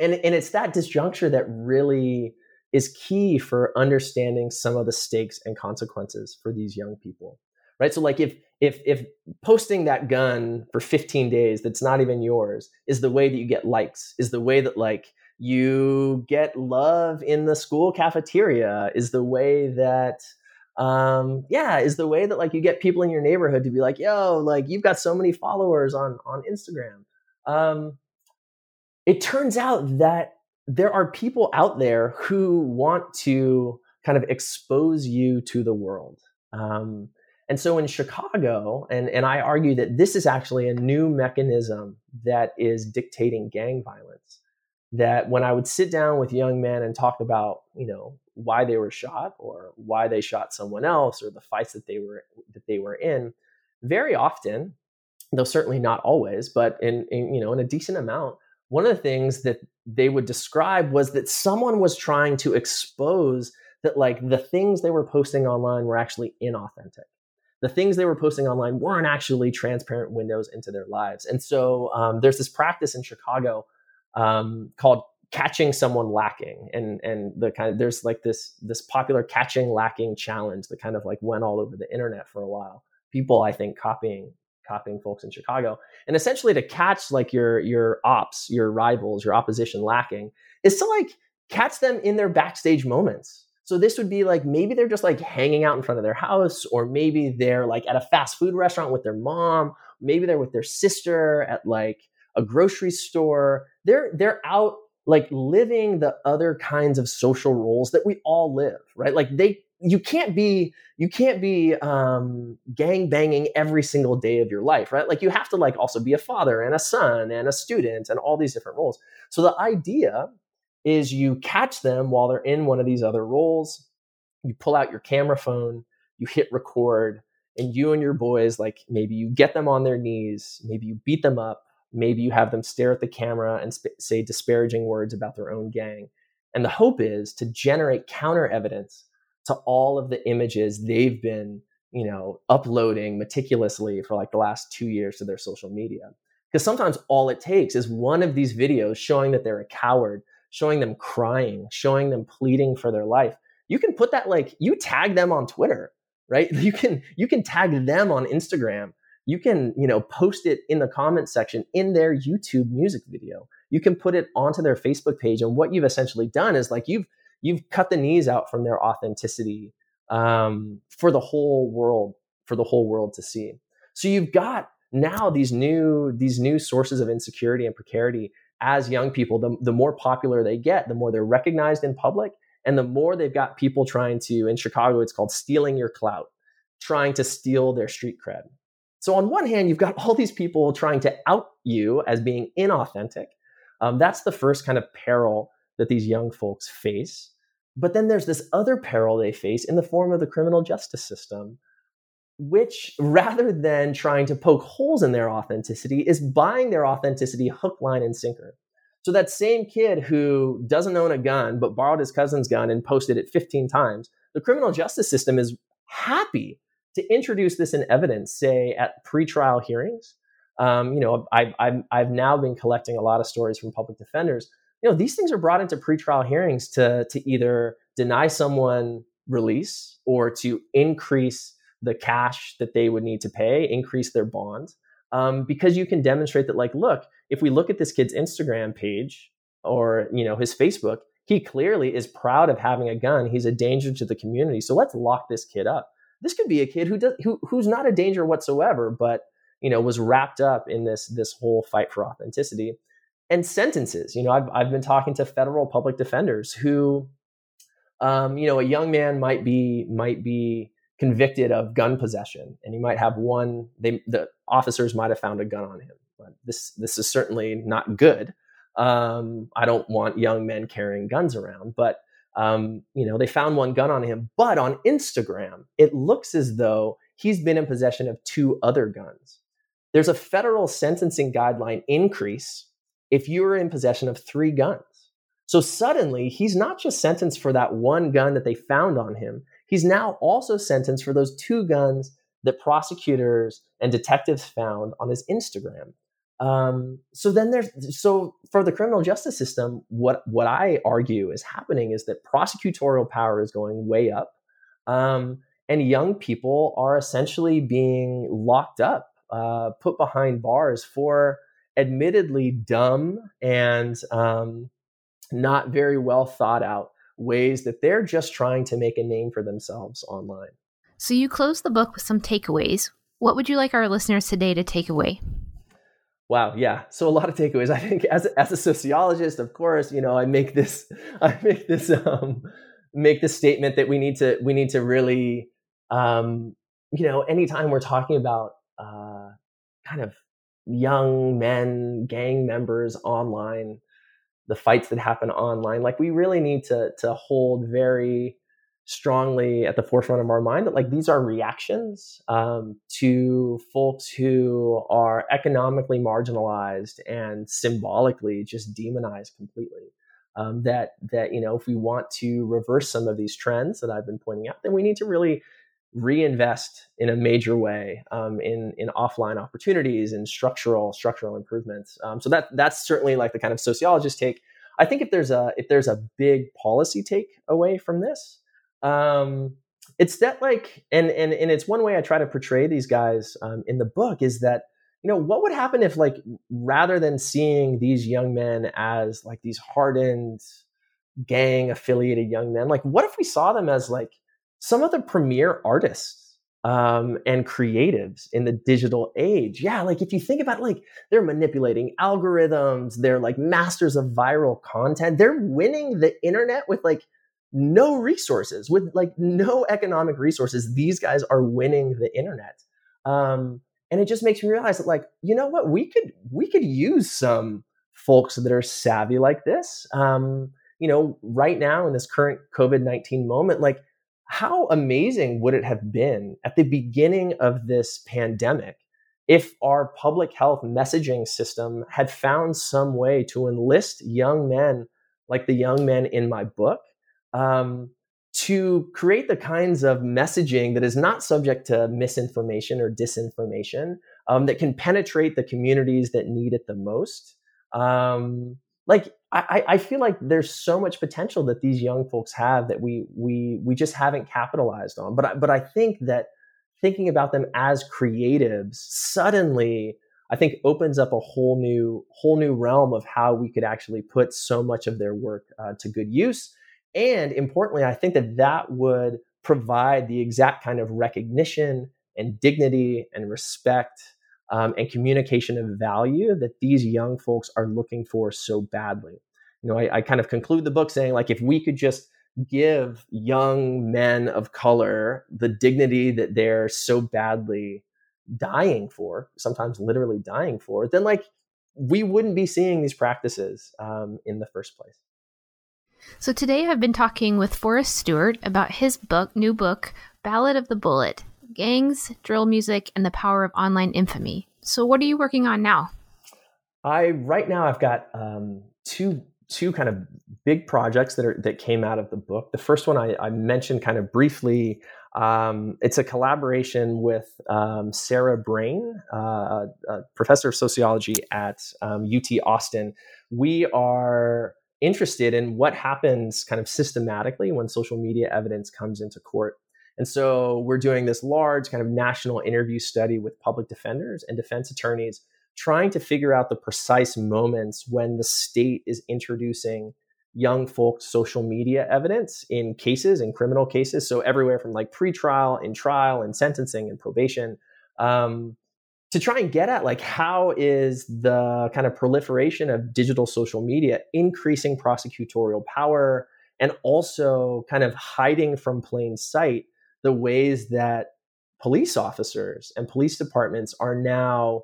and and it's that disjuncture that really is key for understanding some of the stakes and consequences for these young people right so like if if if posting that gun for 15 days that's not even yours is the way that you get likes is the way that like you get love in the school cafeteria is the way that um yeah is the way that like you get people in your neighborhood to be like yo like you've got so many followers on on instagram. Um it turns out that there are people out there who want to kind of expose you to the world. Um and so in chicago and and i argue that this is actually a new mechanism that is dictating gang violence that when I would sit down with young men and talk about, you know, why they were shot or why they shot someone else or the fights that they were that they were in, very often, though certainly not always, but in, in you know in a decent amount, one of the things that they would describe was that someone was trying to expose that like the things they were posting online were actually inauthentic the things they were posting online weren't actually transparent windows into their lives. And so um, there's this practice in Chicago um, called catching someone lacking. And and the kind of there's like this this popular catching lacking challenge that kind of like went all over the internet for a while. People i think copying copying folks in chicago. And essentially to catch like your your ops your rivals your opposition lacking is to like catch them in their backstage moments. So this would be like maybe they're just like hanging out in front of their house or maybe they're like at a fast food restaurant with their mom maybe they're with their sister at like a grocery store. They're they're out like living the other kinds of social roles that we all live, right? Like they you can't be you can't be um, gang banging every single day of your life, right? Like you have to like also be a father and a son and a student and all these different roles. So the idea is you catch them while they're in one of these other roles. You pull out your camera phone, you hit record, and you and your boys like maybe you get them on their knees, maybe you beat them up, Maybe you have them stare at the camera and sp- say disparaging words about their own gang. And the hope is to generate counter evidence to all of the images they've been you know, uploading meticulously for like the last two years to their social media. Because sometimes all it takes is one of these videos showing that they're a coward, showing them crying, showing them pleading for their life. You can put that like you tag them on Twitter, right? You can you can tag them on Instagram. You can, you know, post it in the comment section in their YouTube music video. You can put it onto their Facebook page and what you've essentially done is like you've you've cut the knees out from their authenticity um, for the whole world for the whole world to see. So you've got now these new these new sources of insecurity and precarity as young people. The, the more popular they get, the more they're recognized in public, and the more they've got people trying to in Chicago, it's called stealing your clout, trying to steal their street cred. So on one hand, you've got all these people trying to out you as being inauthentic. Um, that's the first kind of peril that these young folks face. But then there's this other peril they face in the form of the criminal justice system, which rather than trying to poke holes in their authenticity, is buying their authenticity hook, line, and sinker. So that same kid who doesn't own a gun but borrowed his cousin's gun and posted it 15 times, the criminal justice system is happy to introduce this in evidence, say at pretrial hearings. Um, you know, I've, I've, I've now been collecting a lot of stories from public defenders you know these things are brought into pretrial hearings to to either deny someone release or to increase the cash that they would need to pay, increase their bond, um, because you can demonstrate that like, look, if we look at this kid's Instagram page or you know his Facebook, he clearly is proud of having a gun. He's a danger to the community, so let's lock this kid up. This could be a kid who does who who's not a danger whatsoever, but you know was wrapped up in this this whole fight for authenticity and sentences. You know, I've, I've been talking to federal public defenders who, um, you know, a young man might be might be convicted of gun possession, and he might have one. They the officers might have found a gun on him. But this this is certainly not good. Um, I don't want young men carrying guns around, but um, you know, they found one gun on him. But on Instagram, it looks as though he's been in possession of two other guns. There's a federal sentencing guideline increase if you are in possession of three guns. So suddenly, he's not just sentenced for that one gun that they found on him, he's now also sentenced for those two guns that prosecutors and detectives found on his Instagram. Um, so then there's so for the criminal justice system, what what I argue is happening is that prosecutorial power is going way up, um, and young people are essentially being locked up, uh, put behind bars for admittedly dumb and um, not very well thought out ways that they're just trying to make a name for themselves online. So you close the book with some takeaways. What would you like our listeners today to take away? Wow, yeah. So a lot of takeaways. I think as as a sociologist, of course, you know, I make this I make this um make this statement that we need to we need to really um you know, anytime we're talking about uh kind of young men, gang members online, the fights that happen online. Like we really need to to hold very strongly at the forefront of our mind that like these are reactions um, to folks who are economically marginalized and symbolically just demonized completely. Um, that that you know if we want to reverse some of these trends that I've been pointing out, then we need to really reinvest in a major way um, in in offline opportunities and structural structural improvements. Um, so that that's certainly like the kind of sociologist take. I think if there's a if there's a big policy take away from this, um, it's that like and and and it's one way I try to portray these guys um, in the book is that you know what would happen if like rather than seeing these young men as like these hardened gang affiliated young men like what if we saw them as like some of the premier artists um, and creatives in the digital age. Yeah, like if you think about like they're manipulating algorithms, they're like masters of viral content. They're winning the internet with like no resources, with like no economic resources. These guys are winning the internet. Um, and it just makes me realize that like, you know what, we could we could use some folks that are savvy like this. Um, you know, right now in this current COVID-19 moment, like how amazing would it have been at the beginning of this pandemic if our public health messaging system had found some way to enlist young men like the young men in my book um, to create the kinds of messaging that is not subject to misinformation or disinformation um, that can penetrate the communities that need it the most. Um, like I, I feel like there's so much potential that these young folks have that we we we just haven't capitalized on. But I, but I think that thinking about them as creatives suddenly I think opens up a whole new whole new realm of how we could actually put so much of their work uh, to good use. And importantly, I think that that would provide the exact kind of recognition and dignity and respect um, and communication of value that these young folks are looking for so badly. You know, I, I kind of conclude the book saying, like, if we could just give young men of color the dignity that they're so badly dying for, sometimes literally dying for, then like we wouldn't be seeing these practices um, in the first place. So today I've been talking with Forrest Stuart about his book, new book, Ballad of the Bullet gangs, drill music, and the power of online infamy. So, what are you working on now? I right now I've got um, two two kind of big projects that are that came out of the book. The first one I, I mentioned kind of briefly. Um, it's a collaboration with um, Sarah Brayne, uh, professor of sociology at um, UT Austin. We are interested in what happens kind of systematically when social media evidence comes into court. And so we're doing this large kind of national interview study with public defenders and defense attorneys, trying to figure out the precise moments when the state is introducing young folks' social media evidence in cases, in criminal cases. So everywhere from like pretrial, in trial, and sentencing and probation. Um, to try and get at like how is the kind of proliferation of digital social media increasing prosecutorial power and also kind of hiding from plain sight the ways that police officers and police departments are now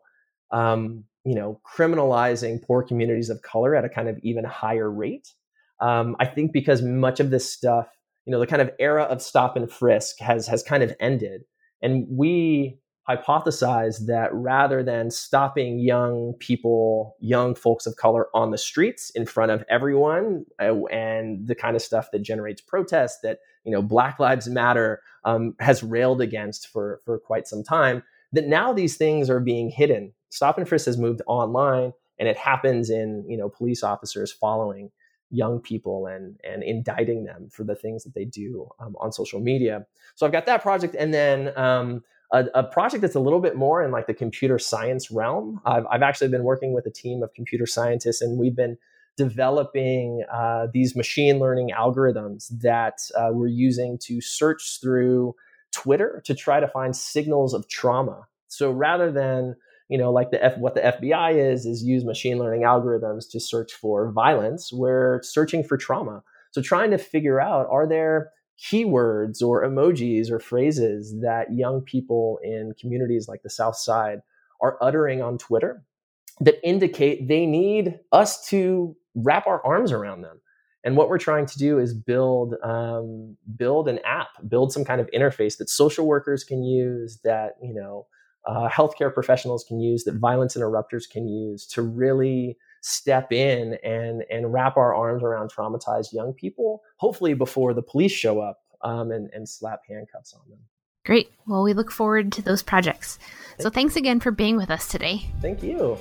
um, you know criminalizing poor communities of color at a kind of even higher rate? Um, i think because much of this stuff you know the kind of era of stop and frisk has has kind of ended. And we hypothesized that rather than stopping young people, young folks of color on the streets in front of everyone, uh, and the kind of stuff that generates protest that you know Black Lives Matter um, has railed against for for quite some time, that now these things are being hidden. Stop and frisk has moved online, and it happens in you know police officers following young people and and indicting them for the things that they do um, on social media. So I've got that project, and then um, a, a, project that's a little bit more in like the computer science realm. I've, I've actually been working with a team of computer scientists, and we've been developing uh, these machine learning algorithms that uh, we're using to search through Twitter to try to find signals of trauma. So rather than you know like the F, what the FBI is is use machine learning algorithms to search for violence, we're searching for trauma. So trying to figure out are there keywords or emojis or phrases that young people in communities like the South Side are uttering on Twitter that indicate they need us to wrap our arms around them. And what we're trying to do is build um, build an app, build some kind of interface that social workers can use, that you know uh, healthcare professionals can use, that violence interrupters can use to really step in and and wrap our arms around traumatized young people, hopefully before the police show up um, and, and slap handcuffs on them. Great. Well, we look forward to those projects. Thank so thanks again for being with us today. Thank you.